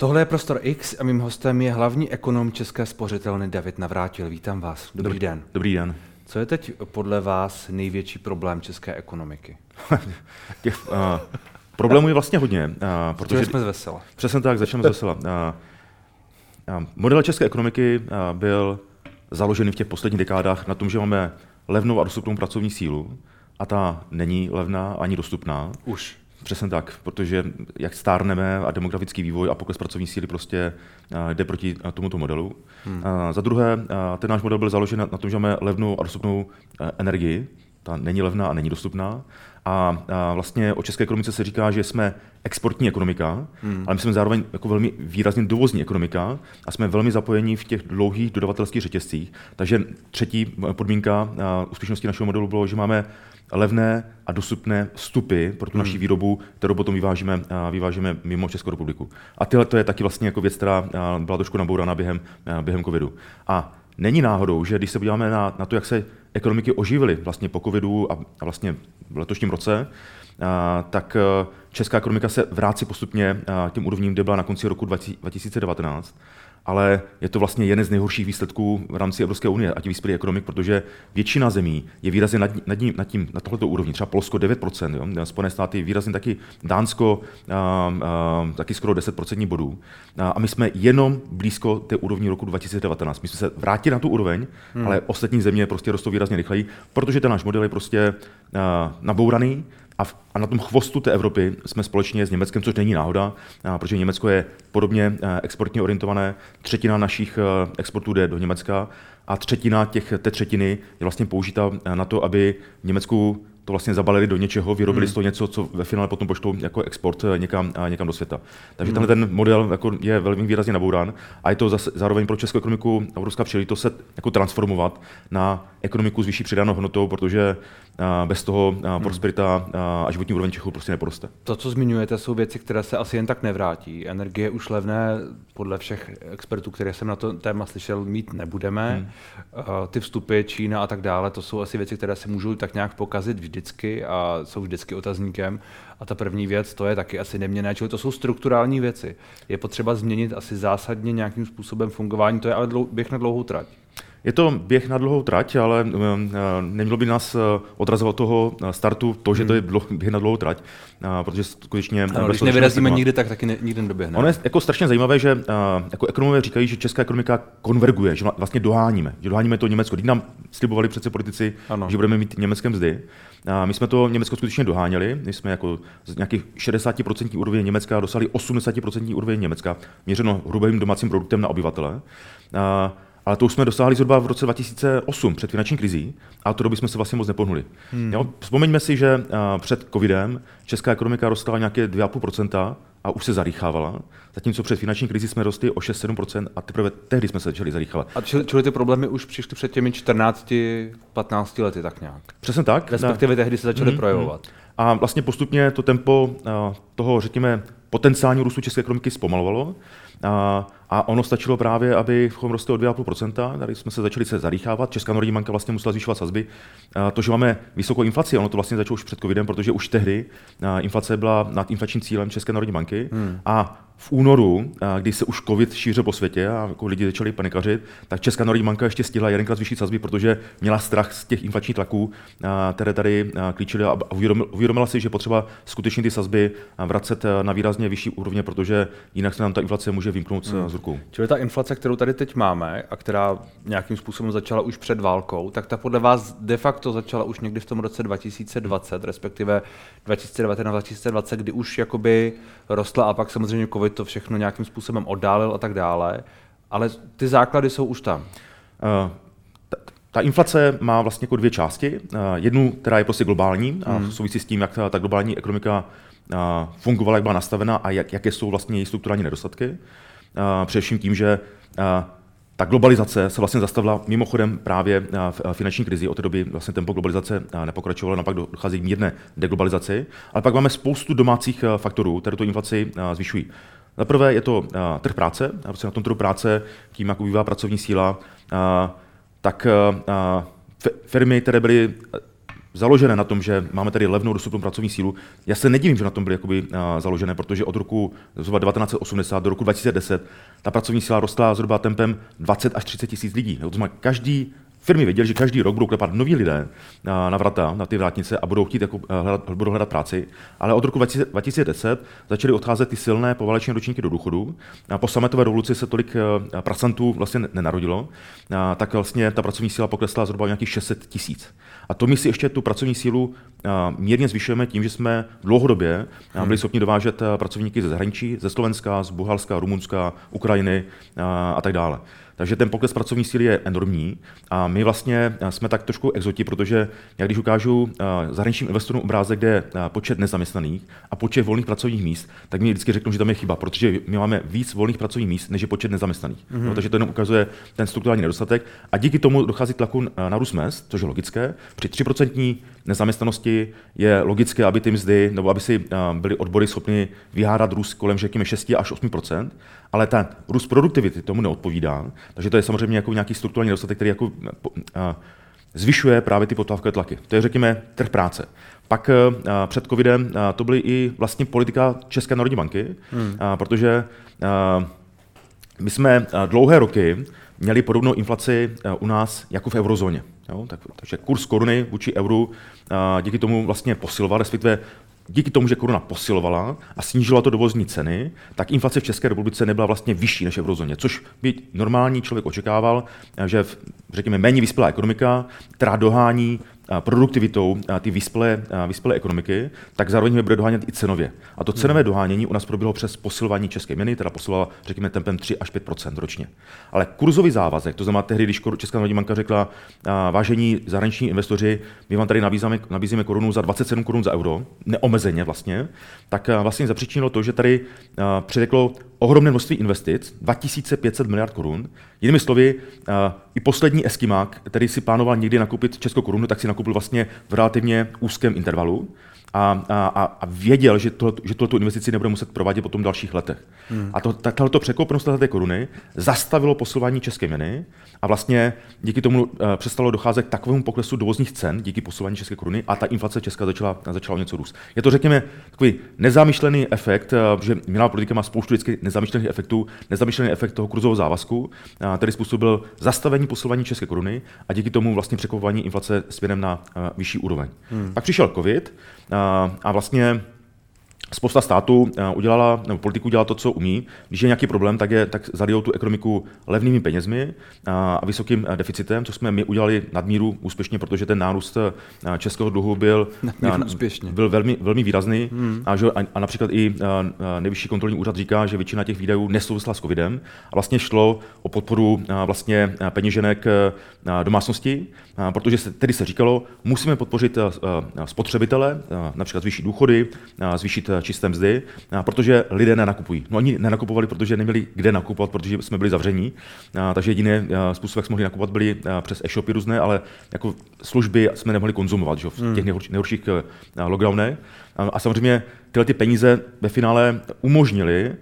Tohle je Prostor X a mým hostem je hlavní ekonom České spořitelny David Navrátil. Vítám vás. Dobrý, Dobrý den. Dobrý den. Co je teď podle vás největší problém české ekonomiky? Těch uh, problémů je vlastně hodně. Uh, protože jsme z vesela. Přesně tak, začneme z vesela. Uh, uh, model české ekonomiky uh, byl založený v těch posledních dekádách na tom, že máme levnou a dostupnou pracovní sílu a ta není levná ani dostupná. Už. Přesně tak, protože jak stárneme a demografický vývoj a pokles pracovní síly prostě jde proti tomuto modelu. Hmm. Za druhé, ten náš model byl založen na tom, že máme levnou a dostupnou energii, ta není levná a není dostupná. A, a vlastně o české ekonomice se říká, že jsme exportní ekonomika, hmm. ale my jsme zároveň jako velmi výrazně dovozní ekonomika a jsme velmi zapojeni v těch dlouhých dodavatelských řetězcích. Takže třetí podmínka úspěšnosti našeho modelu bylo, že máme levné a dostupné vstupy pro tu naši hmm. výrobu, kterou potom vyvážíme, vyvážíme mimo Českou republiku. A tyhle to je taky vlastně jako věc, která byla trošku nabourána během, během covidu. A není náhodou, že když se podíváme na, na to, jak se ekonomiky oživily vlastně po covidu a, a vlastně v letošním roce, a, tak česká ekonomika se vrátí postupně těm úrovním, kde byla na konci roku 2019 ale je to vlastně jeden z nejhorších výsledků v rámci Evropské unie, ať vyspělý ekonomik, protože většina zemí je výrazně nad, nad, ním, nad, tím, na tohleto úrovni. Třeba Polsko 9%, jo? Spojené státy výrazně taky, Dánsko a, a, taky skoro 10% bodů. A, a my jsme jenom blízko té úrovni roku 2019. My jsme se vrátili na tu úroveň, hmm. ale ostatní země prostě rostou výrazně rychleji, protože ten náš model je prostě a, nabouraný, a, v, a na tom chvostu té Evropy jsme společně s Německem, což není náhoda, a, protože Německo je podobně exportně orientované. Třetina našich exportů jde do Německa a třetina těch, té třetiny je vlastně použita na to, aby v Německu to vlastně zabalili do něčeho, vyrobili hmm. z toho něco, co ve finále potom poštou jako export někam, někam do světa. Takže hmm. tenhle ten model jako je velmi výrazně nabourán a je to zase, zároveň pro českou ekonomiku obrovská příležitost se jako transformovat na ekonomiku s vyšší přidanou hodnotou, protože bez toho hmm. prosperita a životní úroveň Čechů prostě neporoste. To, co zmiňujete, jsou věci, které se asi jen tak nevrátí. Energie už levné, podle všech expertů, které jsem na to téma slyšel, mít nebudeme. Hmm. Ty vstupy, Čína a tak dále, to jsou asi věci, které se můžou tak nějak pokazit vždycky a jsou vždycky otazníkem. A ta první věc, to je taky asi neměné, čili to jsou strukturální věci. Je potřeba změnit asi zásadně nějakým způsobem fungování, to je ale dlou, běh na dlouhou trať. Je to běh na dlouhou trať, ale uh, nemělo by nás uh, odrazovat toho uh, startu to, že to je hmm. běh na dlouhou trať, protože skutečně... Ano, když nevyrazíme nikdy, tak taky ne, nikdy nedoběhne. Ono je jako strašně zajímavé, že jako ekonomové říkají, že česká ekonomika konverguje, že vlastně doháníme, že doháníme to Německo. Když nám slibovali přece politici, ano. že budeme mít německé mzdy, a my jsme to Německo skutečně doháněli, my jsme jako z nějakých 60% úrovně Německa dostali 80% úrovně Německa, měřeno hrubým domácím produktem na obyvatele. A ale to už jsme dosáhli zhruba v roce 2008 před finanční krizí a to doby jsme se vlastně moc nepohnuli. Hmm. Jo, vzpomeňme si, že před covidem česká ekonomika rostla nějaké 2,5% a už se zarýchávala, zatímco před finanční krizi jsme rostli o 6-7% a teprve tehdy jsme se začali zarýchávat. A čili, čili ty problémy už přišly před těmi 14-15 lety tak nějak? Přesně tak. Respektive tehdy se začaly hmm, projevovat. Hmm. A vlastně postupně to tempo toho, řekněme, potenciálního růstu české ekonomiky zpomalovalo. A, a ono stačilo právě, abychom rostli o 2,5%, tady jsme se začali se zarýchávat, Česká národní banka vlastně musela zvyšovat sazby. A to, že máme vysokou inflaci, ono to vlastně začalo už před covidem, protože už tehdy inflace byla nad inflačním cílem České národní banky hmm. a v únoru, kdy se už covid šířil po světě a jako lidi začali panikařit, tak Česká národní banka ještě stihla jedenkrát zvýšit sazby, protože měla strach z těch inflačních tlaků, které tady klíčily a uvědomila si, že potřeba skutečně ty sazby vracet na výrazně vyšší úrovně, protože jinak se nám ta inflace může vymknout hmm. z rukou. Čili ta inflace, kterou tady teď máme a která nějakým způsobem začala už před válkou, tak ta podle vás de facto začala už někdy v tom roce 2020, respektive 2019-2020, kdy už jakoby rostla a pak samozřejmě covid to všechno nějakým způsobem oddálil a tak dále, ale ty základy jsou už tam. Uh, ta inflace má vlastně jako dvě části. Uh, jednu, která je prostě globální a hmm. souvisí s tím, jak ta, ta globální ekonomika uh, fungovala, jak byla nastavena a jak, jaké jsou vlastně její strukturální nedostatky. Především tím, že ta globalizace se vlastně zastavila mimochodem právě v finanční krizi. Od té doby vlastně tempo globalizace nepokračovalo, naopak dochází k mírné deglobalizaci. Ale pak máme spoustu domácích faktorů, které tu inflaci zvyšují. Za prvé je to trh práce, a prostě na tom trhu práce, tím, jak ubývá pracovní síla, tak firmy, které byly založené na tom, že máme tady levnou dostupnou pracovní sílu. Já se nedivím, že na tom byly jakoby, založené, protože od roku zhruba 1980 do roku 2010 ta pracovní síla rostla zhruba tempem 20 až 30 tisíc lidí. To znamená, každý Firmy věděly, že každý rok budou klepat noví lidé na, na vrata, na ty vrátnice a budou chtít jako, eh, hledat, budou hledat práci. Ale od roku 2010 začaly odcházet ty silné poválečné ročníky do důchodu. A po sametové revoluci se tolik eh, pracantů vlastně nenarodilo, a tak vlastně ta pracovní síla poklesla zhruba nějakých 600 tisíc. A to my si ještě tu pracovní sílu mírně zvyšujeme tím, že jsme dlouhodobě byli hmm. schopni dovážet eh, pracovníky ze zahraničí, ze Slovenska, z Bulharska, Rumunska, Ukrajiny a, a tak dále. Takže ten pokles pracovní síly je enormní a my vlastně eh, jsme tak trošku exoti, protože já když ukážu eh, zahraničním investorům obrázek, kde je eh, počet nezaměstnaných a počet volných pracovních míst, tak mi vždycky řeknou, že tam je chyba, protože my máme víc volných pracovních míst, než je počet nezaměstnaných. Mm-hmm. No, takže to jenom ukazuje ten strukturální nedostatek a díky tomu dochází tlaku na růst mest, což je logické. Při 3% nezaměstnanosti je logické, aby ty mzdy, nebo aby si byly odbory schopny vyhádat růst kolem, řekněme, 6 až 8% ale ten růst produktivity tomu neodpovídá. Takže to je samozřejmě jako nějaký strukturální nedostatek, který jako zvyšuje právě ty poptávkové tlaky. To je, řekněme, trh práce. Pak před covidem to byly i vlastně politika České národní banky, hmm. protože my jsme dlouhé roky měli podobnou inflaci u nás jako v eurozóně. Jo, tak, takže kurz koruny vůči euru díky tomu vlastně posiloval, respektive díky tomu, že koruna posilovala a snížila to dovozní ceny, tak inflace v České republice nebyla vlastně vyšší než v eurozóně, což by normální člověk očekával, že v, řekněme, méně vyspělá ekonomika, která dohání produktivitou ty vyspělé, vyspělé ekonomiky, tak zároveň bude dohánět i cenově. A to cenové dohánění u nás proběhlo přes posilování české měny, teda posilovala, řekněme, tempem 3 až 5% ročně. Ale kurzový závazek, to znamená tehdy, když Česká národní banka řekla, vážení zahraniční investoři, my vám tady nabízíme, nabízíme korunu za 27 korun za euro, neomezeně vlastně, tak vlastně zapříčinilo to, že tady přiteklo ohromné množství investic, 2500 miliard korun. Jinými slovy, i poslední Eskimák, který si plánoval někdy nakoupit českou korunu, tak si nakoupil vlastně v relativně úzkém intervalu a, a, a věděl, že, to, že tuto investici nebude muset provádět potom v dalších letech. Hmm. A to, tato překopnost té koruny zastavilo posilování české měny a vlastně díky tomu uh, přestalo docházet k takovému poklesu dovozních cen díky posilování české koruny a ta inflace česká začala, začala něco růst. Je to, řekněme, takový nezamýšlený efekt, uh, že měnová politika má spoustu vždycky nezamýšlených efektů, nezamýšlený efekt toho kurzového závazku, uh, který způsobil zastavení posilování české koruny a díky tomu vlastně překopování inflace směrem na uh, vyšší úroveň. Hmm. Pak přišel COVID, a vlastně spousta států eh, udělala, nebo politiku udělala to, co umí. Když je nějaký problém, tak, je, tak zalijou tu ekonomiku levnými penězmi eh, a vysokým eh, deficitem, co jsme my udělali nadmíru úspěšně, protože ten nárůst českého dluhu byl, byl velmi, velmi výrazný. Hmm. A, že, a, například i nejvyšší kontrolní úřad říká, že většina těch výdajů nesouvisela s covidem a vlastně šlo o podporu vlastně peněženek domácnosti, protože se, tedy se říkalo, musíme podpořit spotřebitele, například zvýšit důchody, zvýšit čisté mzdy, protože lidé nenakupují. No oni nenakupovali, protože neměli kde nakupovat, protože jsme byli zavření, takže jediné způsoby, jak jsme mohli nakupovat, byly přes e-shopy různé, ale jako služby jsme nemohli konzumovat že, v hmm. těch nejhorších lockdownech. A samozřejmě tyhle ty peníze ve finále umožnily,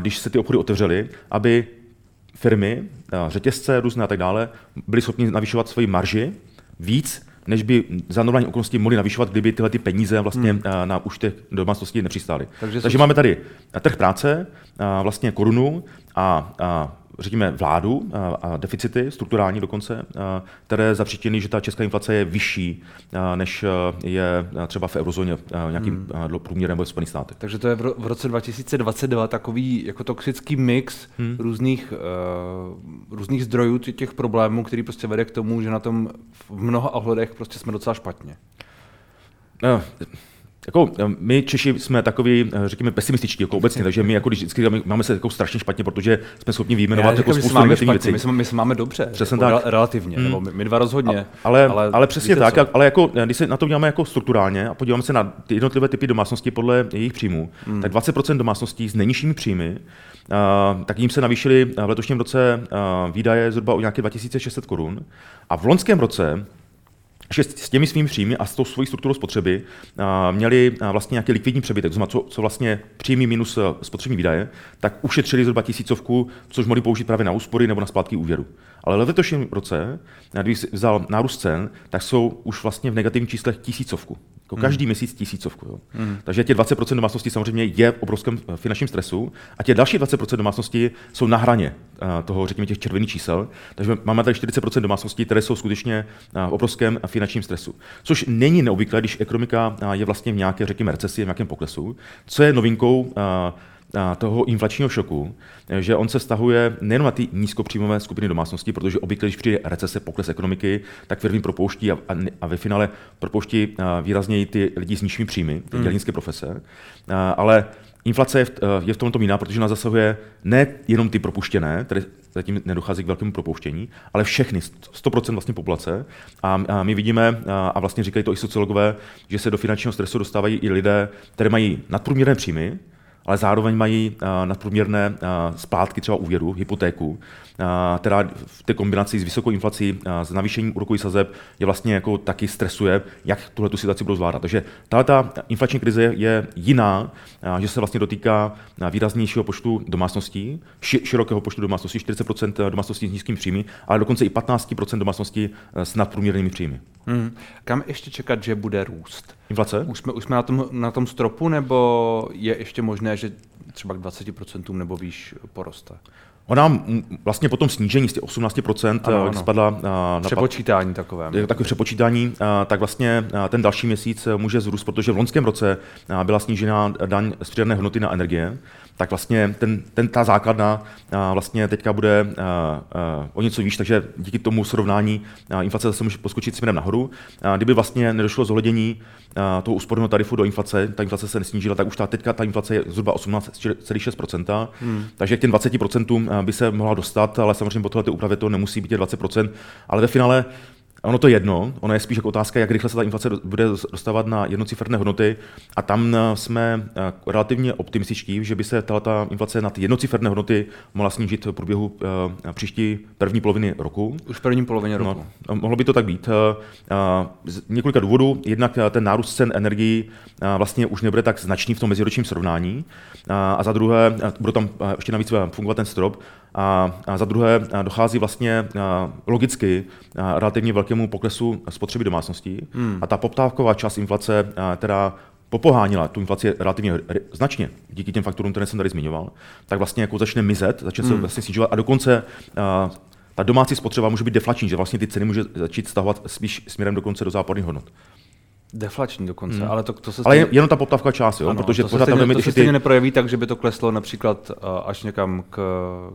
když se ty obchody otevřely, aby firmy, řetězce různé a tak dále, byly schopni navyšovat svoji marži víc, než by za normální okolnosti mohli navyšovat, kdyby tyhle ty peníze vlastně hmm. na účtech domácností nepřistály. Takže, Takže máme tady trh práce, vlastně korunu a, a řekněme, vládu a deficity, strukturální dokonce, které zapříčiny, že ta česká inflace je vyšší, než je třeba v eurozóně nějakým hmm. průměrem ve Spojených státech. Takže to je v roce 2022 takový jako toxický mix hmm. různých, uh, různých zdrojů těch problémů, který prostě vede k tomu, že na tom v mnoha ohledech prostě jsme docela špatně. No, jako eh, my Češi jsme takový, eh, řekněme, pesimističtí jako obecně, takže my jako když vždycky máme se jako strašně špatně, protože jsme schopni vyjmenovat jako spoustu negativních věcí. My, jsme, my se máme dobře, přesně jako tak. relativně, hmm. nebo my, my dva rozhodně. A, ale, ale, ale přesně tak, co? ale jako, eh, když se na to děláme jako strukturálně a podíváme se na ty jednotlivé typy domácností podle jejich příjmů, hmm. tak 20% domácností s nejnižšími příjmy, uh, tak jim se navýšily v letošním roce uh, výdaje zhruba o nějaké 2600 korun a v loňském roce že s těmi svými příjmy a s tou svojí strukturou spotřeby měli vlastně nějaký likvidní přebytek, to znamená, co, co vlastně příjmy minus spotřební výdaje, tak ušetřili zhruba tisícovku, což mohli použít právě na úspory nebo na splátky úvěru. Ale v letošním roce, když vzal nárůst cen, tak jsou už vlastně v negativních číslech tisícovku. Jako každý hmm. měsíc tisícovku. Jo. Hmm. Takže těch 20% domácností samozřejmě je v obrovském eh, finančním stresu a těch další 20% domácností jsou na hraně eh, toho, řekněme, těch červených čísel. Takže máme tady 40% domácností, které jsou skutečně v obrovském finančním stresu. Což není neobvyklé, když ekonomika je vlastně v nějaké, řekněme, recesi, v nějakém poklesu. Co je novinkou toho inflačního šoku, že on se stahuje nejen na ty nízkopříjmové skupiny domácností, protože obvykle, když přijde recese, pokles ekonomiky, tak firmy propouští a, a, a ve finále propouští výrazněji ty lidi s nižšími příjmy, ty hmm. dělnické profese. Ale Inflace je v, je v tomto jiná, protože ona zasahuje ne jenom ty propuštěné, které zatím nedochází k velkému propouštění, ale všechny, 100% vlastně populace. A, a my vidíme, a, a vlastně říkají to i sociologové, že se do finančního stresu dostávají i lidé, které mají nadprůměrné příjmy, ale zároveň mají nadprůměrné splátky třeba úvěru, hypotéku, která v té kombinaci s vysokou inflací, s navýšením úrokových sazeb je vlastně jako taky stresuje, jak tuhle tu situaci budou zvládat. Takže tahle inflační krize je jiná, že se vlastně dotýká výraznějšího počtu domácností, širokého počtu domácností, 40% domácností s nízkými příjmy, ale dokonce i 15% domácností s nadprůměrnými příjmy. Hmm. Kam ještě čekat, že bude růst? Inflace? Už jsme, už jsme na, tom, na tom stropu, nebo je ještě možné, že třeba k 20% nebo výš poroste? Ona vlastně po tom snížení z těch 18%, ano, ano. spadla na... Přepočítání takové. Takové přepočítání, tak vlastně ten další měsíc může zrůst, protože v loňském roce byla snížena daň z přidané hodnoty na energie tak vlastně ten, ten, ta základna vlastně teďka bude o něco výš, takže díky tomu srovnání inflace zase může poskočit směrem nahoru. Kdyby vlastně nedošlo zohledění toho úsporného tarifu do inflace, ta inflace se nesnížila, tak už ta, teďka ta inflace je zhruba 18,6%, hmm. takže k těm 20% by se mohla dostat, ale samozřejmě po této úpravě to nemusí být 20%, ale ve finále ono to jedno, ono je spíš jako otázka, jak rychle se ta inflace bude dostávat na jednociferné hodnoty a tam eh, jsme eh, relativně optimističtí, že by se ta inflace na ty jednociferné hodnoty mohla snížit v průběhu uh, příští první poloviny roku. Už v první polovině roku. No, mohlo by to tak být. Z několika důvodů. Jednak ten nárůst cen energií vlastně už nebude tak značný v tom meziročním srovnání. A za druhé, bude tam ještě navíc fungovat ten strop. A, za druhé dochází vlastně logicky relativně velkému poklesu spotřeby domácností hmm. a ta poptávková část inflace teda popohánila tu inflaci relativně značně díky těm faktorům, které jsem tady zmiňoval, tak vlastně jako začne mizet, začne se hmm. vlastně snižovat a dokonce ta domácí spotřeba může být deflační, že vlastně ty ceny může začít stahovat spíš směrem dokonce do západních hodnot. Deflační dokonce, hmm. ale to, to se stejně... Ale jenom ta poptávka část, jo? Ano, protože to se stejně, tam to se stejně ty... neprojeví tak, že by to kleslo například uh, až někam k,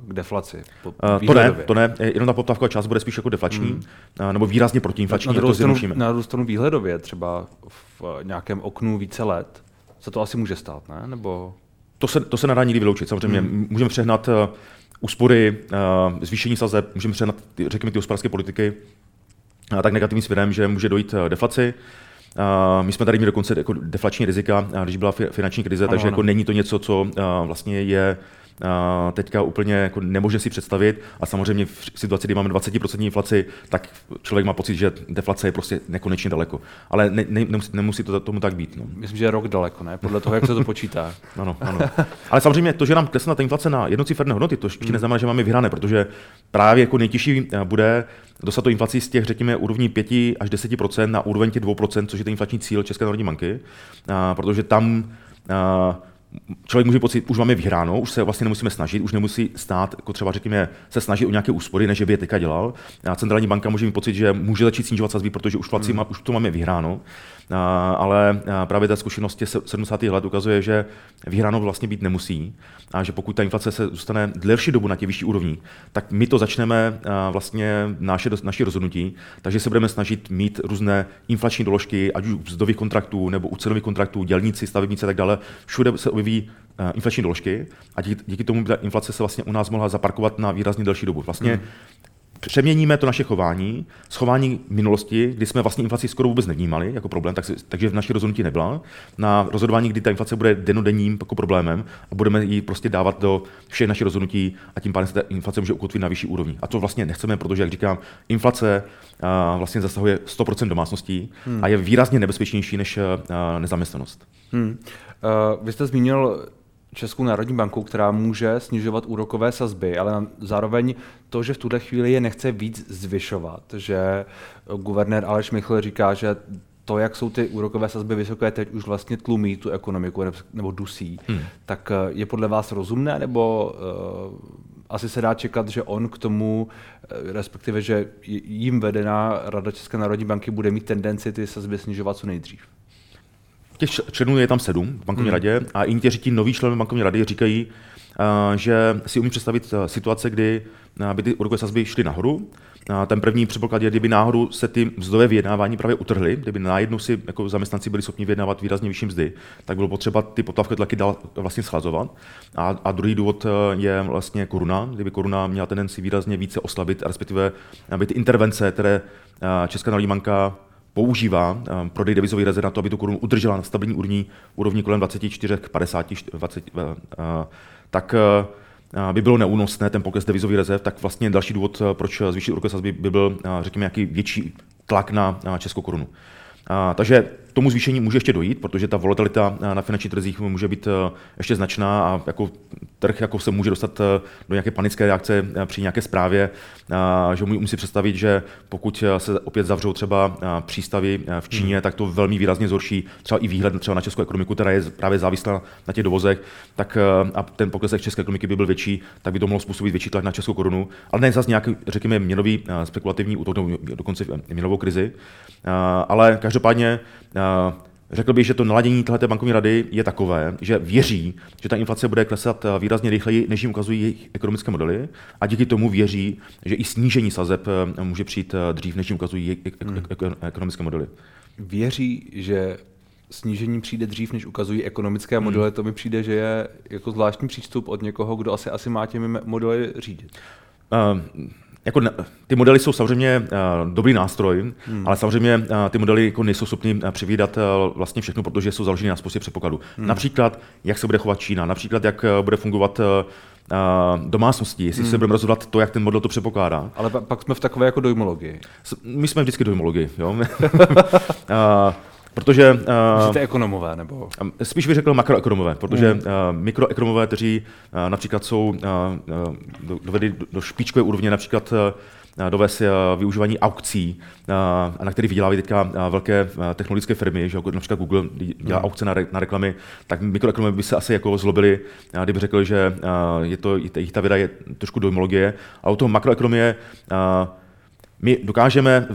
k deflaci. Po, uh, to ne, to ne, jenom ta poptávka část bude spíš jako deflační, hmm. uh, nebo výrazně protiinflační, na, na, druhou stranu, na druhou stranu výhledově, třeba v uh, nějakém oknu více let, se to asi může stát, ne? Nebo... To se, to se nedá nikdy vyloučit. Samozřejmě hmm. můžeme přehnat uh, úspory, uh, zvýšení sazeb, můžeme přehnat, řekněme, ty hospodářské politiky, uh, tak negativním směrem, že může dojít uh, deflaci. Uh, my jsme tady měli dokonce jako deflační rizika, když byla finanční krize, ano, takže ano. jako není to něco, co vlastně je teďka úplně jako nemůže si představit a samozřejmě v situaci, kdy máme 20% inflaci, tak člověk má pocit, že deflace je prostě nekonečně daleko. Ale ne, ne, nemusí, nemusí to tomu tak být. No. Myslím, že je rok daleko, ne? Podle toho, jak se to počítá. ano, ano. Ale samozřejmě to, že nám klesne ta inflace na jednociferné hodnoty, to ještě hmm. neznamená, že máme vyhrané, protože právě jako nejtěžší bude dostat to inflaci z těch, řekněme, úrovní 5 až 10% na úroveň těch 2% což je ten inflační cíl České národní banky, a, protože tam a, člověk může pocit, už máme vyhráno, už se vlastně nemusíme snažit, už nemusí stát, jako třeba řekněme, se snažit o nějaké úspory, než by je teďka dělal. A centrální banka může mít pocit, že může začít snižovat sazby, protože už, hmm. má, už to máme vyhráno ale právě ta zkušenost 70. let ukazuje, že vyhráno vlastně být nemusí a že pokud ta inflace se zůstane delší dobu na těch vyšší úrovni, tak my to začneme vlastně naše, naše rozhodnutí, takže se budeme snažit mít různé inflační doložky, ať už vzdových kontraktů nebo u cenových kontraktů, dělníci, stavebníci a tak dále. Všude se objeví inflační doložky a díky, tomu ta inflace se vlastně u nás mohla zaparkovat na výrazně delší dobu. Vlastně hmm přeměníme to naše chování, schování minulosti, kdy jsme vlastně inflaci skoro vůbec nevnímali jako problém, tak, takže v naší rozhodnutí nebyla, na rozhodování, kdy ta inflace bude denodenním jako problémem a budeme ji prostě dávat do všech našich rozhodnutí a tím pádem se ta inflace může ukotvit na vyšší úrovni. A to vlastně nechceme, protože, jak říkám, inflace a, vlastně zasahuje 100% domácností hmm. a je výrazně nebezpečnější než a, nezaměstnanost. Hmm. Uh, vy jste zmínil Českou národní banku, která může snižovat úrokové sazby, ale zároveň to, že v tuhle chvíli je nechce víc zvyšovat, že guvernér Aleš Michl říká, že to, jak jsou ty úrokové sazby vysoké, teď už vlastně tlumí tu ekonomiku nebo dusí, hmm. tak eh, je podle vás rozumné, nebo uh, asi se dá čekat, že on k tomu, eh, respektive, že jim vedená Rada České národní banky bude mít tendenci ty sazby snižovat co nejdřív? Těch členů je tam sedm v bankovní hmm. radě a i někteří ti noví členové bankovní rady říkají, uh, že si umí představit uh, situace, kdy uh, by ty úrokové sazby šly nahoru. Ten první předpoklad je, kdyby náhodou se ty mzdové vyjednávání právě utrhly, kdyby najednou si jako zaměstnanci byli schopni vyjednávat výrazně vyšší mzdy, tak bylo potřeba ty poptávky tlaky dál vlastně schlazovat. A, a druhý důvod je vlastně koruna, kdyby koruna měla tendenci výrazně více oslabit, respektive aby ty intervence, které Česká národní banka používá eh, prodej devizových rezerv na to, aby tu korunu udržela na stabilní úrovni, úrovni kolem 24 k 50, 20, tak eh, by bylo neúnosné ten pokles devizových rezerv, tak vlastně další důvod, eh, proč zvýšit úrokové sazby, by byl, řekněme, nějaký větší tlak na českou korunu. Takže tomu zvýšení může ještě dojít, protože ta volatilita na finančních trzích může být ještě značná a jako trh jako se může dostat eh, do nějaké panické reakce eh, při nějaké zprávě, eh, že musí představit, že pokud se opět zavřou třeba přístavy v Číně, hmm. tak to velmi výrazně zhorší třeba i výhled třeba na českou ekonomiku, která je právě závislá na těch dovozech, tak a ten pokles české ekonomiky by byl větší, tak by to mohlo způsobit větší tlak na českou korunu, ale ne zase nějaký, řekněme, měnový spekulativní útok, dokonce měnovou krizi. Ale každopádně Řekl bych, že to naladění této bankovní rady je takové, že věří, že ta inflace bude klesat eh, výrazně rychleji, než jim ukazují jejich ekonomické modely, a díky tomu věří, že i snížení sazeb eh, může přijít eh, dřív, než jim ukazují jejich hmm. ekonomické modely. Věří, že snížení přijde dřív, než ukazují ekonomické hmm. modely, to mi přijde, že je jako zvláštní přístup od někoho, kdo asi, asi má těmi modely řídit. Uh, jako ty modely jsou samozřejmě uh, dobrý nástroj, hmm. ale samozřejmě uh, ty modely jako nejsou schopny uh, předvídat uh, vlastně všechno, protože jsou založeny na spoustě předpokladů. Hmm. Například, jak se bude chovat Čína, například, jak uh, bude fungovat uh, domácností, jestli hmm. se budeme rozhodovat to, jak ten model to předpokládá. Ale pak jsme v takové jako dojmologii. My jsme vždycky dojmologii. Jo? Protože... Uh, ekonomové, nebo? Spíš bych řekl makroekonomové, protože mm. uh, mikroekonomové, kteří uh, například jsou uh, dovedli do, do špičkové úrovně, například uh, dovést uh, využívání aukcí, uh, na který vydělávají teďka uh, velké uh, technologické firmy, že jako například Google dělá mm. aukce na, re, na reklamy, tak mikroekonomové by se asi jako zlobili, uh, kdyby řekli, že uh, je to, jich ta věda je trošku dojmologie. A u toho makroekonomie uh, my dokážeme,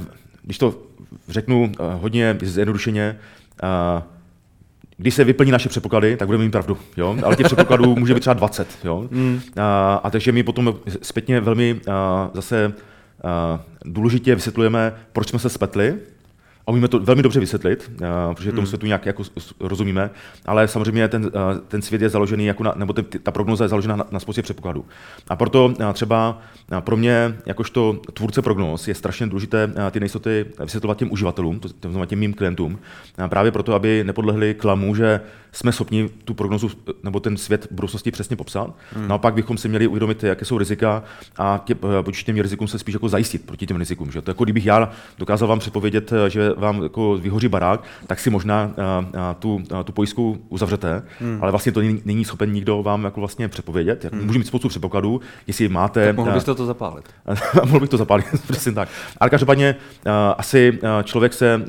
když to řeknu uh, hodně zjednodušeně, uh, když se vyplní naše předpoklady, tak budeme mít pravdu. Jo? Ale těch předpokladů může být třeba 20. Jo? Mm. Uh, a takže my potom zpětně velmi uh, zase uh, důležitě vysvětlujeme, proč jsme se spletli, a umíme to velmi dobře vysvětlit, uh, protože tomu hmm. světu nějak jako rozumíme, ale samozřejmě ten, uh, ten svět je založený, jako na, nebo ty, ta prognoza je založena na, na spoustě předpokladů. A proto uh, třeba uh, pro mě, jakožto tvůrce prognóz, je strašně důležité uh, ty nejistoty vysvětlovat těm uživatelům, to, to znamená těm mým klientům, uh, právě proto, aby nepodlehli klamu, že jsme schopni tu prognozu nebo ten svět budoucnosti přesně popsat. Hmm. Naopak bychom si měli uvědomit, jaké jsou rizika a tě, vůči těm rizikům se spíš jako zajistit proti těm rizikům. Že? To jako kdybych já dokázal vám předpovědět, že vám jako vyhoří barák, tak si možná tu, tu pojistku uzavřete, hmm. ale vlastně to není, není schopen nikdo vám jako vlastně předpovědět. Hmm. Může mít spoustu předpokladů, jestli máte. Tak mohl byste to zapálit. mohl bych to zapálit, přesně tak. Ale každopádně asi člověk se,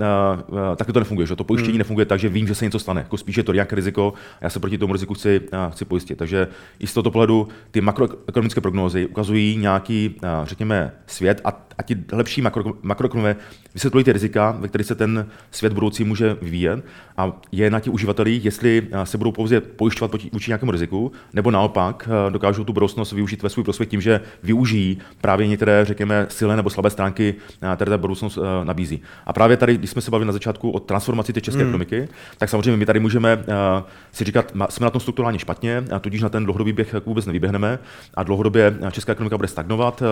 taky to nefunguje, že to pojištění hmm. nefunguje tak, že vím, že se něco stane. Jako spíš je to nějaké riziko a já se proti tomu riziku chci, chci pojistit. Takže i z tohoto pohledu ty makroekonomické prognózy ukazují nějaký, řekněme, svět a a ti lepší makro, makroekonomové vysvětlují ty rizika, ve kterých se ten svět budoucí může vyvíjet a je na těch uživatelích, jestli se budou pouze pojišťovat vůči nějakému riziku, nebo naopak dokážou tu budoucnost využít ve svůj prospěch tím, že využijí právě některé, řekněme, silné nebo slabé stránky, které ta budoucnost nabízí. A právě tady, když jsme se bavili na začátku o transformaci té české hmm. ekonomiky, tak samozřejmě my tady můžeme si říkat, jsme na tom strukturálně špatně, a tudíž na ten dlouhodobý běh vůbec nevyběhneme a dlouhodobě česká ekonomika bude stagnovat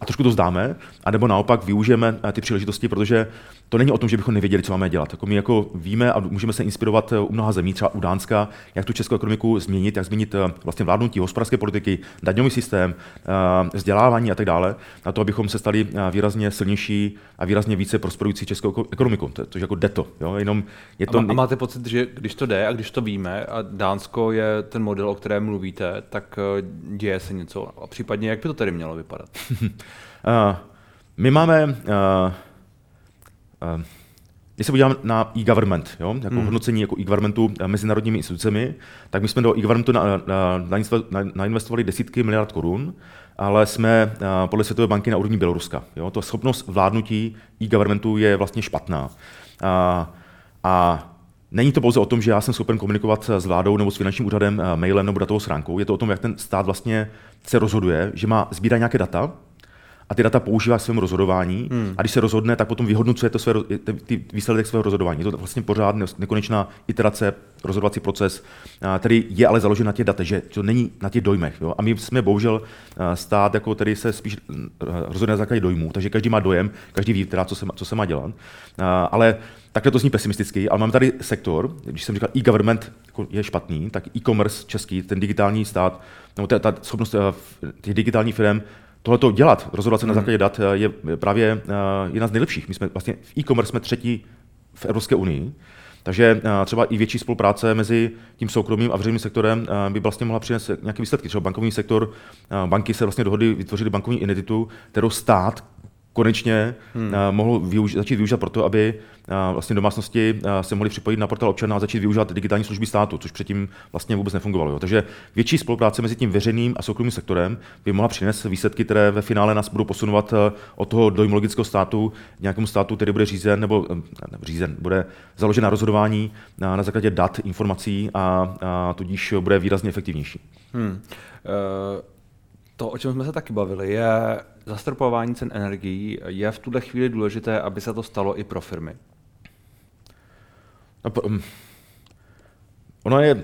a trošku to zdáme, anebo naopak využijeme ty příležitosti, protože to není o tom, že bychom nevěděli, co máme dělat. Jako my jako víme a můžeme se inspirovat u mnoha zemí, třeba u Dánska, jak tu českou ekonomiku změnit, jak změnit vlastně vládnutí hospodářské politiky, daňový systém, vzdělávání a tak dále, na to, abychom se stali výrazně silnější a výrazně více prosperující českou ekonomiku. To, je jako jde to. Jo? Jenom je to... A máte pocit, že když to jde a když to víme a Dánsko je ten model, o kterém mluvíte, tak eh, děje se něco. A případně, jak by to tady mělo vypadat? uh, my máme... Uh, uh, když se podíváme na e-government, jo, jako hmm. hodnocení jako e-governmentu mezinárodními institucemi, tak my jsme do e-governmentu nainvestovali desítky miliard korun, ale jsme podle Světové banky na úrovni Běloruska. Jo. To schopnost vládnutí e-governmentu je vlastně špatná. A, a Není to pouze o tom, že já jsem schopen komunikovat s vládou nebo s finančním úřadem eh, mailem nebo datovou schránkou. Je to o tom, jak ten stát vlastně se rozhoduje, že má sbírat nějaké data a ty data používá k svému rozhodování hmm. a když se rozhodne, tak potom vyhodnocuje to své, ty výsledek svého rozhodování. Je to vlastně pořád nekonečná iterace, rozhodovací proces, který je ale založen na těch datech, že to není na těch dojmech. Jo? A my jsme bohužel stát, jako který se spíš rozhodne na základě dojmů, takže každý má dojem, každý ví, teda, co, se má, co se má dělat. Ale takhle to zní pesimisticky, ale máme tady sektor, když jsem říkal e-government jako je špatný, tak e-commerce český, ten digitální stát, nebo ta, ta schopnost těch digitálních firm tohle to dělat, rozhodovat se na hmm. základě dat, je právě jedna z nejlepších. My jsme vlastně v e-commerce jsme třetí v Evropské unii, takže třeba i větší spolupráce mezi tím soukromým a veřejným sektorem by vlastně mohla přinést nějaké výsledky. Třeba bankovní sektor, banky se vlastně dohody vytvořily bankovní identitu, kterou stát konečně hmm. mohl využ- začít využívat proto, aby vlastně domácnosti se mohly připojit na portál občana a začít využívat digitální služby státu, což předtím vlastně vůbec nefungovalo. Jo. Takže větší spolupráce mezi tím veřejným a soukromým sektorem by mohla přinést výsledky, které ve finále nás budou posunovat od toho dojmologického státu nějakému státu, který bude řízen nebo ne, řízen, bude založen na rozhodování na, na základě dat, informací a, a tudíž bude výrazně efektivnější. Hmm. Uh to, o čem jsme se taky bavili, je zastropování cen energií. Je v tuhle chvíli důležité, aby se to stalo i pro firmy? No, um, ono je uh,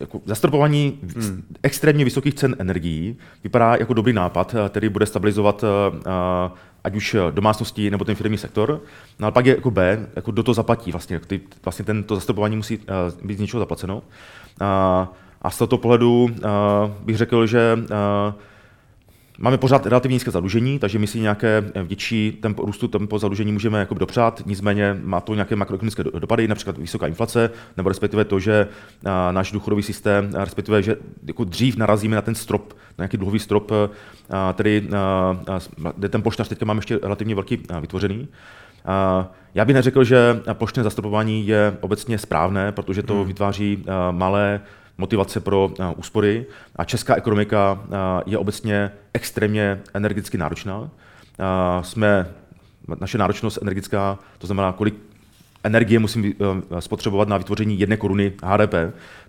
jako zastropování hmm. extrémně vysokých cen energií vypadá jako dobrý nápad, eh, který bude stabilizovat uh, ať už domácnosti nebo ten firmní sektor. No ale pak je jako B, jako do toho zaplatí vlastně. Ty, vlastně tento zastropování musí uh, být z něčeho zaplaceno. Uh, a z tohoto pohledu uh, bych řekl, že uh, Máme pořád relativně nízké zadlužení, takže my si nějaké větší tempo růstu, tempo zadlužení můžeme jako dopřát, nicméně má to nějaké makroekonomické dopady, například vysoká inflace, nebo respektive to, že náš důchodový systém, respektive, že jako dřív narazíme na ten strop, na nějaký dluhový strop, který, kde ten poštář teďka máme ještě relativně velký vytvořený. Já bych neřekl, že plošné zastropování je obecně správné, protože to hmm. vytváří malé motivace pro úspory. A česká ekonomika je obecně extrémně energeticky náročná. Jsme, naše náročnost energetická, to znamená, kolik energie musím spotřebovat na vytvoření jedné koruny HDP,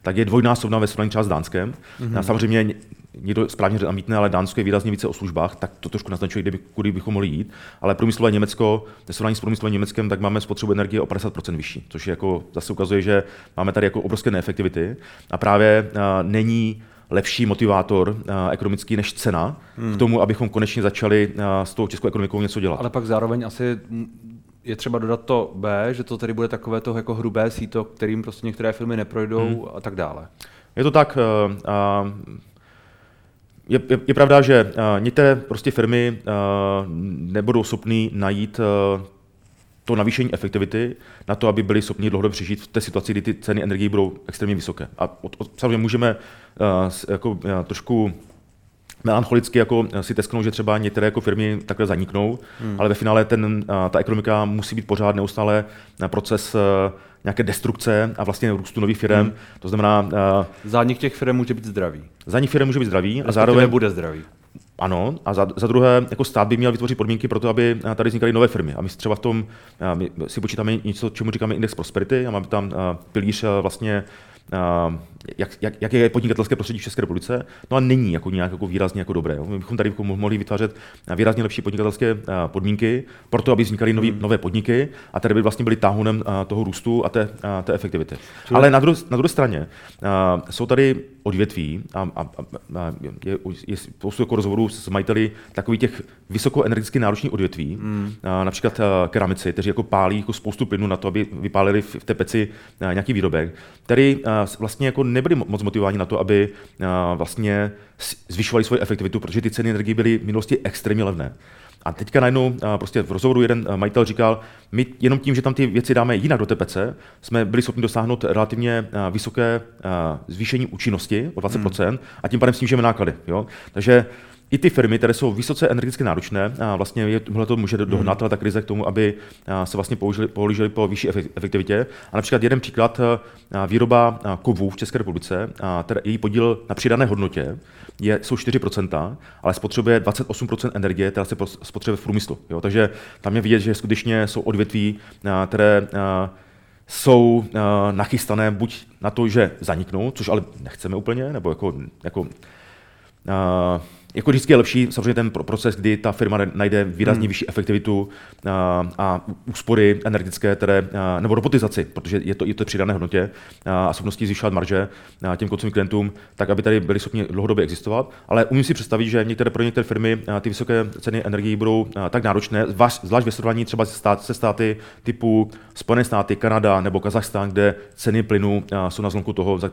tak je dvojnásobná ve srovnání třeba s Dánskem. Mm-hmm. A samozřejmě někdo správně namítne, ale Dánsko je výrazně více o službách, tak to trošku naznačuje, kde by, kudy bychom mohli jít. Ale průmyslové Německo, ve srovnání s průmyslovým Německem, tak máme spotřebu energie o 50% vyšší, což je jako, zase ukazuje, že máme tady jako obrovské neefektivity. A právě uh, není lepší motivátor uh, ekonomický než cena hmm. k tomu, abychom konečně začali uh, s tou českou ekonomikou něco dělat. Ale pak zároveň asi je třeba dodat to B, že to tady bude takové to jako hrubé síto, kterým prostě některé filmy neprojdou hmm. a tak dále. Je to tak. Uh, uh, je, je, je pravda, že uh, některé prostě firmy uh, nebudou schopny najít uh, to navýšení efektivity na to, aby byli schopni dlouhodobě přežít v té situaci, kdy ty ceny energií budou extrémně vysoké. A od, od, samozřejmě můžeme uh, jako, uh, trošku melancholicky jako si tesknou, že třeba některé jako firmy takhle zaniknou, hmm. ale ve finále ten, ta ekonomika musí být pořád neustále proces nějaké destrukce a vlastně růstu nových firm. Hmm. To znamená... Zánik těch firm může být zdravý. Zánik firm může být zdravý a zároveň... bude zdravý. ano, a za, za druhé, jako stát by měl vytvořit podmínky pro to, aby tady vznikaly nové firmy. A my třeba v tom my si počítáme něco, čemu říkáme index prosperity, a máme tam pilíř vlastně jak, jak, jak je podnikatelské prostředí v České republice, no a není jako nějak jako výrazně jako dobré. My bychom tady mohli vytvářet výrazně lepší podnikatelské podmínky pro to, aby vznikaly nový, hmm. nové podniky a tady by vlastně byly táhunem toho růstu a té, té efektivity. Čili... Ale na, dru, na druhé straně jsou tady odvětví a, a, a je, je spoustu jako rozhovorů s majiteli takových těch vysokoenergeticky náročných odvětví, hmm. například keramici, kteří jako pálí jako spoustu plynu na to, aby vypálili v, v té peci nějaký výrobek, který vlastně jako nebyli moc motivováni na to, aby vlastně zvyšovali svoji efektivitu, protože ty ceny energie byly v minulosti extrémně levné. A teďka najednou prostě v rozhovoru jeden majitel říkal, my jenom tím, že tam ty věci dáme jinak do TPC, jsme byli schopni dosáhnout relativně vysoké zvýšení účinnosti o 20% hmm. a tím pádem snížíme náklady. Jo? Takže i ty firmy, které jsou vysoce energeticky náročné, a vlastně je, tohle to může dohnat hmm. ta krize k tomu, aby se vlastně použili, pohlíželi po vyšší efektivitě. A například jeden příklad, výroba kovů v České republice, teda její podíl na přidané hodnotě je, jsou 4%, ale spotřebuje 28% energie, která se spotřebuje v průmyslu. Jo? Takže tam je vidět, že skutečně jsou odvětví, které jsou nachystané buď na to, že zaniknou, což ale nechceme úplně, nebo jako, jako jako vždycky je lepší samozřejmě ten proces, kdy ta firma najde výrazně hmm. vyšší efektivitu a, a úspory energetické, které, a, nebo robotizaci, protože je to i to přidané hodnotě a, a schopnosti zvyšovat marže a, těm koncovým klientům, tak aby tady byli schopni dlouhodobě existovat. Ale umím si představit, že některé pro některé firmy a, ty vysoké ceny energií budou a, tak náročné, zvlášť ve srovnání třeba se, stát, se státy typu Spojené státy, Kanada nebo Kazachstán, kde ceny plynu a, jsou na zlomku toho, za,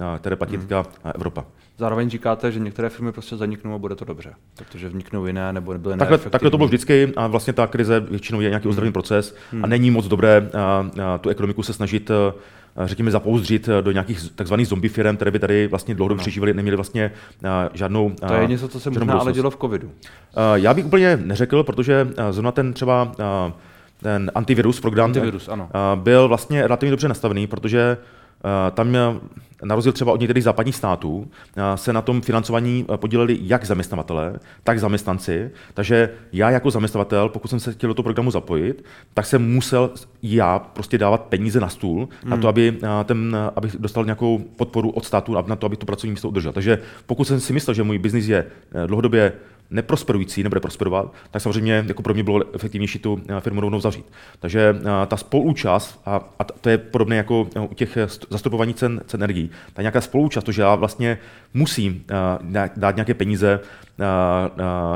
a, které platí hmm. Evropa. Zároveň říkáte, že některé firmy prostě zaniknou a bude to dobře, protože vniknou jiné nebo nebyly takhle, takhle to bylo vždycky a vlastně ta krize většinou je nějaký hmm. ozdravný proces hmm. a není moc dobré a, a, tu ekonomiku se snažit řekněme, zapouzdřit do nějakých takzvaných zombie firm, které by tady vlastně dlouhodobě no. přežívaly, neměly vlastně žádnou. To je něco, co se možná ale dělo v covidu. Já bych úplně neřekl, protože zrovna ten třeba ten antivirus program antivirus, ano. byl vlastně relativně dobře nastavený, protože tam na rozdíl třeba od některých západních států, eh, se na tom financování eh, podíleli jak zaměstnavatelé, tak zaměstnanci. Takže já jako zaměstnavatel, pokud jsem se chtěl do toho programu zapojit, tak jsem musel já prostě dávat peníze na stůl hmm. na to, aby, eh, ten, abych dostal nějakou podporu od státu, na to, aby to pracovní místo udržel. Takže pokud jsem si myslel, že můj biznis je dlouhodobě neprosperující, nebude prosperovat, tak samozřejmě jako pro mě bylo efektivnější tu firmu rovnou zavřít. Takže ta spoluúčast, a, a to je podobné jako u těch zastupování cen, cen energií, ta nějaká spoluúčast, to, že já vlastně musím dát nějaké peníze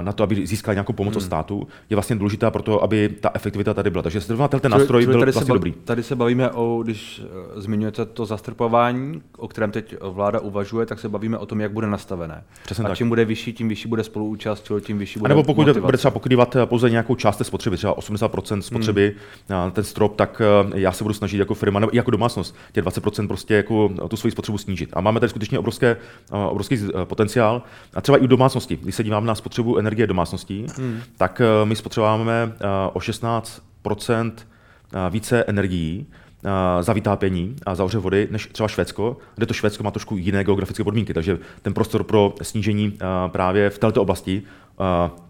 na to, aby získal nějakou pomoc hmm. od státu, je vlastně důležitá pro to, aby ta efektivita tady byla. Takže zrovna ten nástroj čili, byl tady vlastně se dobrý. Tady se bavíme o, když zmiňujete to zastrpování, o kterém teď vláda uvažuje, tak se bavíme o tom, jak bude nastavené. Přesně a tak. čím bude vyšší, tím vyšší bude spoluúčast, tím vyšší bude A nebo pokud motivace. bude třeba pokrývat pouze nějakou část té spotřeby, třeba 80% spotřeby, hmm. ten strop, tak já se budu snažit jako firma, nebo jako domácnost, těch 20% prostě jako tu svoji spotřebu snížit. A máme tady skutečně obrovské, obrovský potenciál. A třeba i u domácnosti, když se dívám na spotřebu energie domácností, hmm. tak eh, my spotřebováváme eh, o 16 eh, více energií za vytápění a za ohřev vody než třeba Švédsko, kde to Švédsko má trošku jiné geografické podmínky, takže ten prostor pro snížení právě v této oblasti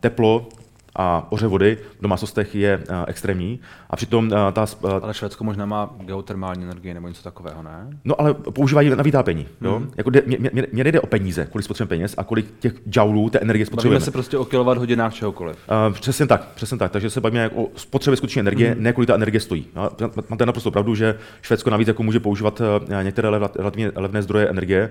teplo a oře vody v domácnostech je uh, extrémní. A přitom uh, ta... Uh, ale Švédsko možná má geotermální energii nebo něco takového, ne? No ale používají na vytápění. Hmm. Jo? Jako de, mě, mě, mě nejde o peníze, kolik spotřebujeme peněz a kolik těch joulů té energie spotřebujeme. Bavíme se prostě o kilowatt hodinách čehokoliv. Uh, přesně tak, přesně tak. Takže se bavíme o spotřebě skutečně energie, hmm. ne kolik ta energie stojí. No, máte naprosto pravdu, že Švédsko navíc jako může používat některé relativně levné zdroje energie,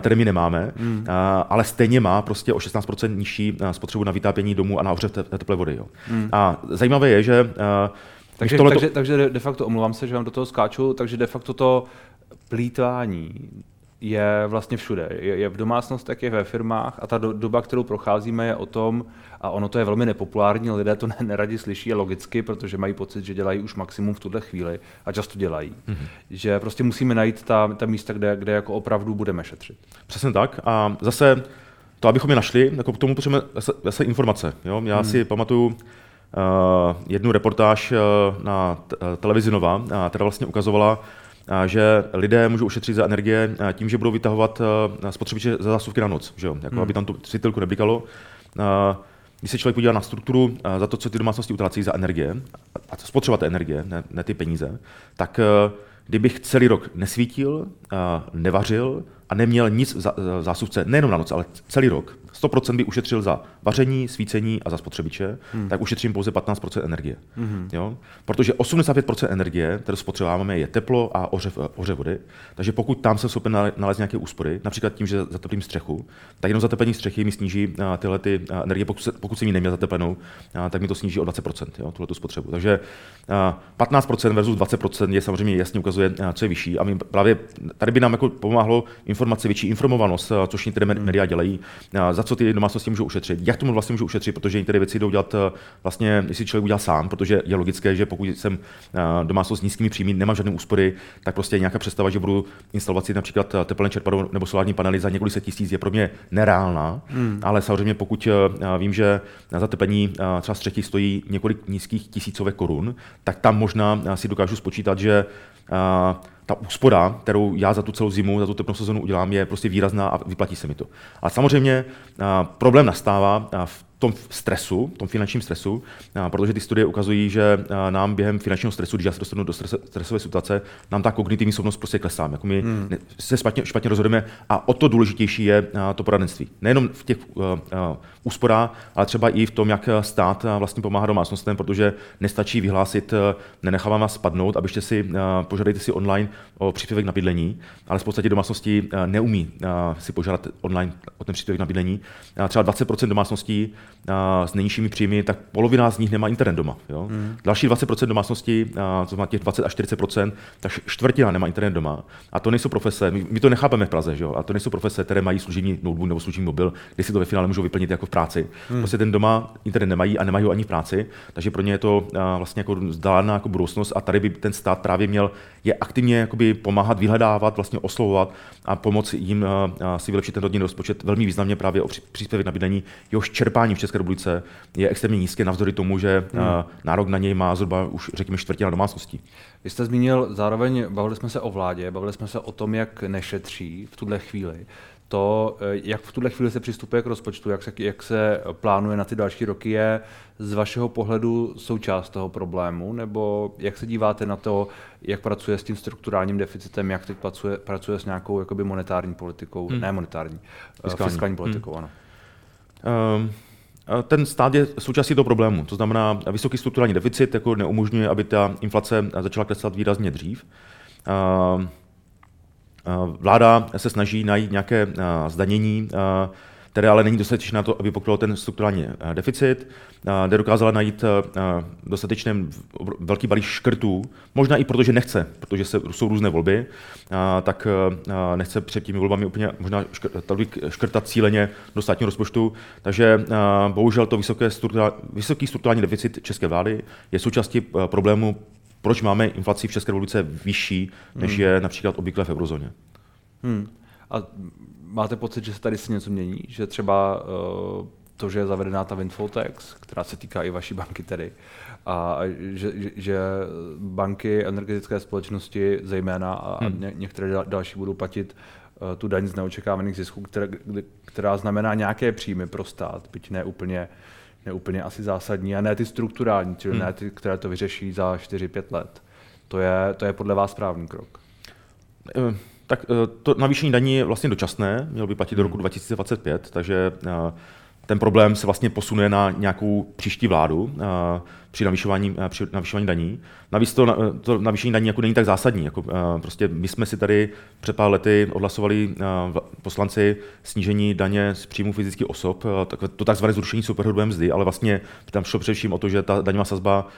které my nemáme, hmm. uh, ale stejně má prostě o 16% nižší spotřebu na vytápění domů a na ohřev teplé vody. Jo. Hmm. A zajímavé je, že uh, takže, tohleto... takže, takže de facto, omlouvám se, že vám do toho skáču, takže de facto to plítvání je vlastně všude. Je, je v domácnostech, je ve firmách a ta do, doba, kterou procházíme, je o tom, a ono to je velmi nepopulární, lidé to neradi slyší, a logicky, protože mají pocit, že dělají už maximum v tuhle chvíli a často dělají. Mm-hmm. Že prostě musíme najít ta, ta místa, kde, kde jako opravdu budeme šetřit. Přesně tak. A zase to, abychom je našli, jako k tomu potřebujeme zase, zase informace. Jo? Já hmm. si pamatuju uh, jednu reportáž uh, na t- uh, televizi Nova, uh, která vlastně ukazovala, uh, že lidé můžou ušetřit za energie uh, tím, že budou vytahovat uh, spotřebiče za zásuvky na noc, že jo? Jako, hmm. aby tam tu světelku neblikalo. když se člověk podívá na strukturu za to, co ty domácnosti utrácí za energie, a spotřeba té energie, ne, ne ty peníze, tak kdybych celý rok nesvítil, nevařil a neměl nic v zásuvce, nejenom na noc, ale celý rok, 100% by ušetřil za vaření, svícení a za spotřebiče, hmm. tak ušetřím pouze 15% energie. Hmm. Jo? Protože 85% energie, kterou spotřebováváme, je teplo a ohřev, ohřev vody. Takže pokud tam jsem schopen nalézt nějaké úspory, například tím, že zateplím střechu, tak jenom zateplení střechy mi sníží tyhle ty energie, pokud, se, pokud jsem ji neměl zateplenou, tak mi to sníží o 20%, jo, tuhle tu spotřebu. Takže 15% versus 20% je samozřejmě jasně ukazuje, co je vyšší. A my právě tady by nám jako pomáhlo informace, větší informovanost, což některé hmm. média dělají, za co ty domácnosti můžou ušetřit, jak tomu vlastně můžou ušetřit, protože některé věci jdou dělat vlastně, jestli člověk udělá sám, protože je logické, že pokud jsem domácnost s nízkými příjmy, nemám žádné úspory, tak prostě nějaká představa, že budu instalovat si například teplné čerpadlo nebo solární panely za několik set tisíc je pro mě nereálná, hmm. ale samozřejmě pokud vím, že zateplení třeba střechy stojí několik nízkých tisícovek korun, tak tam možná si dokážu spočítat, že ta úspora, kterou já za tu celou zimu, za tu teplnou sezonu udělám, je prostě výrazná a vyplatí se mi to. A samozřejmě problém nastává v tom stresu, tom finančním stresu, protože ty studie ukazují, že nám během finančního stresu, když já se dostanu do stresové situace, nám ta kognitivní schopnost prostě klesá. Jako my hmm. se špatně, špatně rozhodujeme a o to důležitější je to poradenství. Nejenom v těch uh, uh, úsporách, ale třeba i v tom, jak stát vlastně pomáhá domácnostem, protože nestačí vyhlásit, nenechávám vás spadnout, abyste si, požádejte si online o příspěvek na bydlení, ale v podstatě domácnosti neumí si požádat online o ten příspěvek na bydlení. Třeba 20% domácností s nejnižšími příjmy, tak polovina z nich nemá internet doma. Jo? Hmm. Další 20% domácností, co má těch 20 až 40%, tak čtvrtina nemá internet doma. A to nejsou profese, my, my to nechápeme v Praze, že jo? a to nejsou profese, které mají služební notebook nebo služební mobil, kde si to ve finále můžou vyplnit jako v práci. Hmm. Prostě ten doma internet nemají a nemají ho ani v práci, takže pro ně je to vlastně jako vzdálená jako budoucnost a tady by ten stát právě měl je aktivně jakoby pomáhat vyhledávat, vlastně oslovovat a pomoci jim si vylepšit ten rodinný rozpočet velmi významně právě o příspěvek na bydlení. Jehož čerpání České republice je extrémně nízké, navzdory tomu, že hmm. nárok na něj má zhruba už řekněme čtvrtina domácností. Vy jste zmínil zároveň, bavili jsme se o vládě, bavili jsme se o tom, jak nešetří v tuhle chvíli to, eh, jak v tuhle chvíli se přistupuje k rozpočtu, jak se, jak se plánuje na ty další roky, je z vašeho pohledu součást toho problému, nebo jak se díváte na to, jak pracuje s tím strukturálním deficitem, jak teď pracuje, pracuje s nějakou jakoby monetární politikou, hmm. ne monetární, eh, fiskální, fiskální politikou, hmm. ano. Um. Ten stát je součástí toho problému, to znamená, vysoký strukturální deficit jako neumožňuje, aby ta inflace začala klesat výrazně dřív. Vláda se snaží najít nějaké zdanění, které ale není dostatečné na to, aby pokrylo ten strukturální deficit. Nedokázala najít dostatečně velký balík škrtů, možná i protože nechce, protože se, jsou různé volby, tak nechce před těmi volbami úplně možná škrtat cíleně do státního rozpočtu. Takže bohužel to vysoké strukturální, vysoký strukturální deficit české vlády je součástí problému proč máme inflaci v České republice vyšší, než hmm. je například obvykle v eurozóně. Hmm. A máte pocit, že se tady se něco mění? Že třeba uh, to, že je zavedená ta windfall tax, která se týká i vaší banky tedy, a že, že banky, energetické společnosti zejména a hmm. ně, některé další budou platit uh, tu daň z neočekávaných zisků, která, která znamená nějaké příjmy pro stát, byť ne úplně neúplně asi zásadní, a ne ty strukturální, čili hmm. ne ty, které to vyřeší za 4-5 let. To je, to je podle vás správný krok. Eh, tak eh, to navýšení daní je vlastně dočasné, mělo by platit do roku 2025, hmm. takže eh, ten problém se vlastně posune na nějakou příští vládu při navyšování, při navyšování daní. Navíc to, to navýšení daní jako není tak zásadní. Jako, prostě my jsme si tady před pár lety odhlasovali poslanci snížení daně z příjmu fyzických osob, to takzvané zrušení superhrubé mzdy, ale vlastně tam šlo především o to, že ta daňová sazba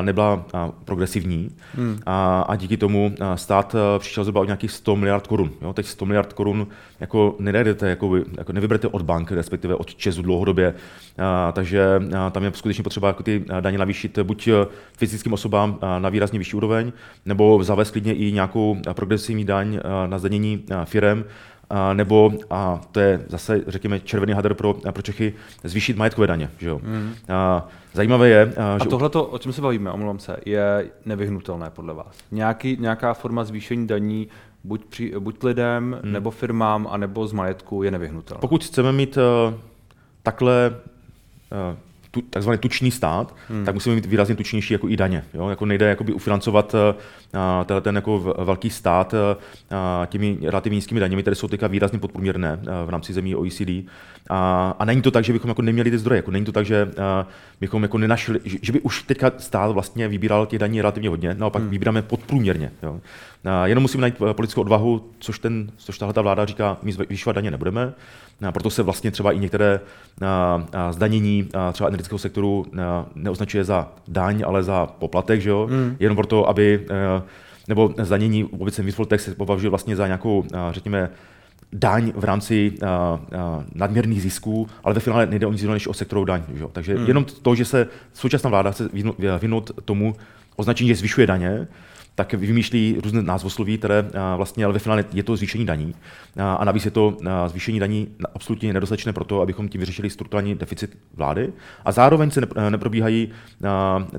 nebyla progresivní hmm. a, a díky tomu stát přišel zhruba o nějakých 100 miliard korun. Jo? Teď 100 miliard korun jako nedajdete, jako, jako nevyberete od bank, respektive od Česu dlouhodobě, a, takže a, tam je skutečně potřeba jako ty daně navýšit buď fyzickým osobám na výrazně vyšší úroveň, nebo zavést klidně i nějakou progresivní daň na zdanění firem, a nebo, a to je zase, řekněme, červený hadr pro, pro Čechy, zvýšit majetkové daně. Že jo? Mm. A zajímavé je... A, že... tohle, o čem se bavíme, omlouvám se, je nevyhnutelné podle vás. Nějaký, nějaká forma zvýšení daní buď, při, buď lidem, mm. nebo firmám, anebo z majetku je nevyhnutelná. Pokud chceme mít uh, takhle tu, takzvaný tučný stát, hmm. tak musíme mít výrazně tučnější jako i daně. Jo? Jako nejde jakoby ufinancovat uh, ten jako velký stát uh, těmi relativně nízkými daněmi, které jsou teďka výrazně podprůměrné uh, v rámci zemí OECD. A, a není to tak, že bychom jako neměli ty zdroje. Jako není to tak, že uh, bychom jako nenašli, že, že by už teďka stát vlastně vybíral těch daní relativně hodně, naopak hmm. vybíráme podprůměrně. Jo? Jenom musíme najít politickou odvahu, což, ten, což tahle ta vláda říká, my zvyšovat daně nebudeme. Proto se vlastně třeba i některé zdanění třeba energetického sektoru neoznačuje za daň, ale za poplatek, že jo? Mm. jenom proto, aby, nebo zdanění obecně windfall tax se považuje vlastně za nějakou, řekněme, daň v rámci uh, uh, nadměrných zisků, ale ve finále nejde o nic jiného než o sektorovou daň. Že? Takže hmm. jenom to, že se současná vláda chce vynout tomu označení, že zvyšuje daně, tak vymýšlí různé názvosloví, které vlastně, ale ve finále je to zvýšení daní. A navíc je to zvýšení daní absolutně nedostatečné pro to, abychom tím vyřešili strukturální deficit vlády. A zároveň se neprobíhají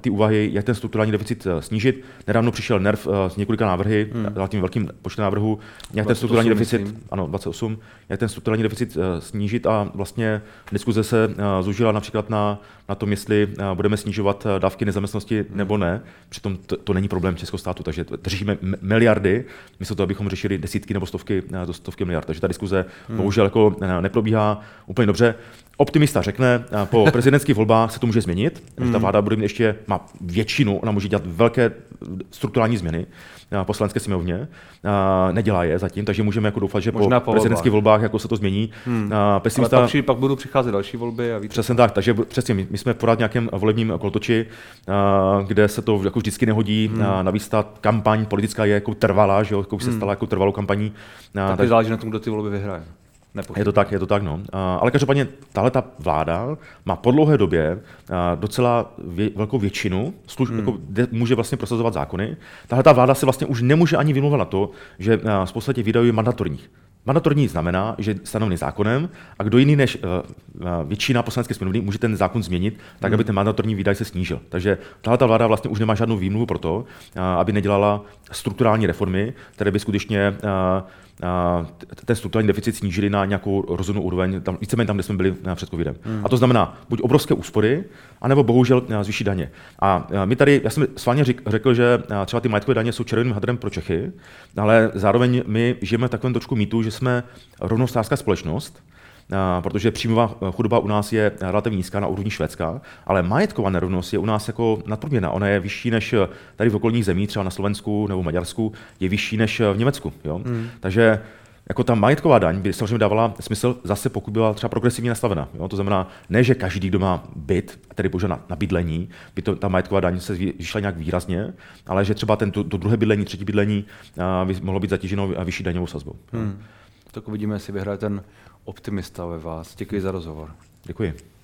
ty úvahy, jak ten strukturální deficit snížit. Nedávno přišel NERV s několika návrhy, hmm. relativně velkým počtem návrhů, jak ten strukturální deficit, myslím. ano, 28, jak ten strukturální deficit snížit a vlastně diskuze se zužila například na, na tom, jestli budeme snižovat dávky nezaměstnosti nebo ne. Přitom to, to není problém Českého státu takže řešíme miliardy, místo toho, abychom řešili desítky nebo stovky, eh, stovky miliard. Takže ta diskuze hmm. bohužel jako eh, neprobíhá úplně dobře. Optimista řekne, eh, po prezidentských volbách se to může změnit, hmm. ta vláda bude mít ještě, má většinu, ona může dělat velké strukturální změny poslanecké sněmovně, nedělá je zatím, takže můžeme jako doufat, že Možná po, po prezidentských volbách jako se to změní. Hmm. Pesimista... Ale pak, pak budou přicházet další volby. A víte. Přesně tak, takže přesně, my, my jsme pořád nějakém volebním kolotoči, kde se to jako vždycky nehodí, hmm. navíc ta kampaň politická je jako trvalá, že jo, jako se hmm. stala jako trvalou kampaní. Tak, tak záleží na tom, kdo ty volby vyhraje. Nepochybně. Je to tak, je to tak, no. Ale každopádně tahle ta vláda má po dlouhé době docela vě, velkou většinu, služ, hmm. jako, může vlastně prosazovat zákony. Tahle ta vláda se vlastně už nemůže ani vymlouvat na to, že z podstatě výdajů mandatorních. Mandatorní znamená, že stanovený zákonem a kdo jiný než uh, většina poslanecké sněmovny může ten zákon změnit, tak aby hmm. ten mandatorní výdaj se snížil. Takže tahle vláda vlastně už nemá žádnou výmluvu pro to, uh, aby nedělala strukturální reformy, které by skutečně uh, ten strukturální deficit snížili na nějakou rozumnou úroveň, tam, víceméně tam, kde jsme byli před covidem. Hmm. A to znamená buď obrovské úspory, anebo bohužel zvýší daně. A my tady, já jsem s vámi řekl, že třeba ty majetkové daně jsou červeným hadrem pro Čechy, ale zároveň my žijeme v takovém trošku mýtu, že jsme rovnostářská společnost, protože příjmová chudoba u nás je relativně nízká na úrovni Švédska, ale majetková nerovnost je u nás jako nadprůměrná. Ona je vyšší než tady v okolních zemích, třeba na Slovensku nebo Maďarsku, je vyšší než v Německu. Jo? Hmm. Takže jako ta majetková daň by samozřejmě dávala smysl zase, pokud byla třeba progresivně nastavena. Jo? To znamená, ne, že každý, kdo má byt, tedy bože na, na bydlení, by to, ta majetková daň se zvýšila nějak výrazně, ale že třeba ten, to, to druhé bydlení, třetí bydlení by mohlo být zatíženo vyšší daňovou sazbou. Hmm. Tak uvidíme, jestli vyhraje ten optimista ve vás. Děkuji za rozhovor. Děkuji.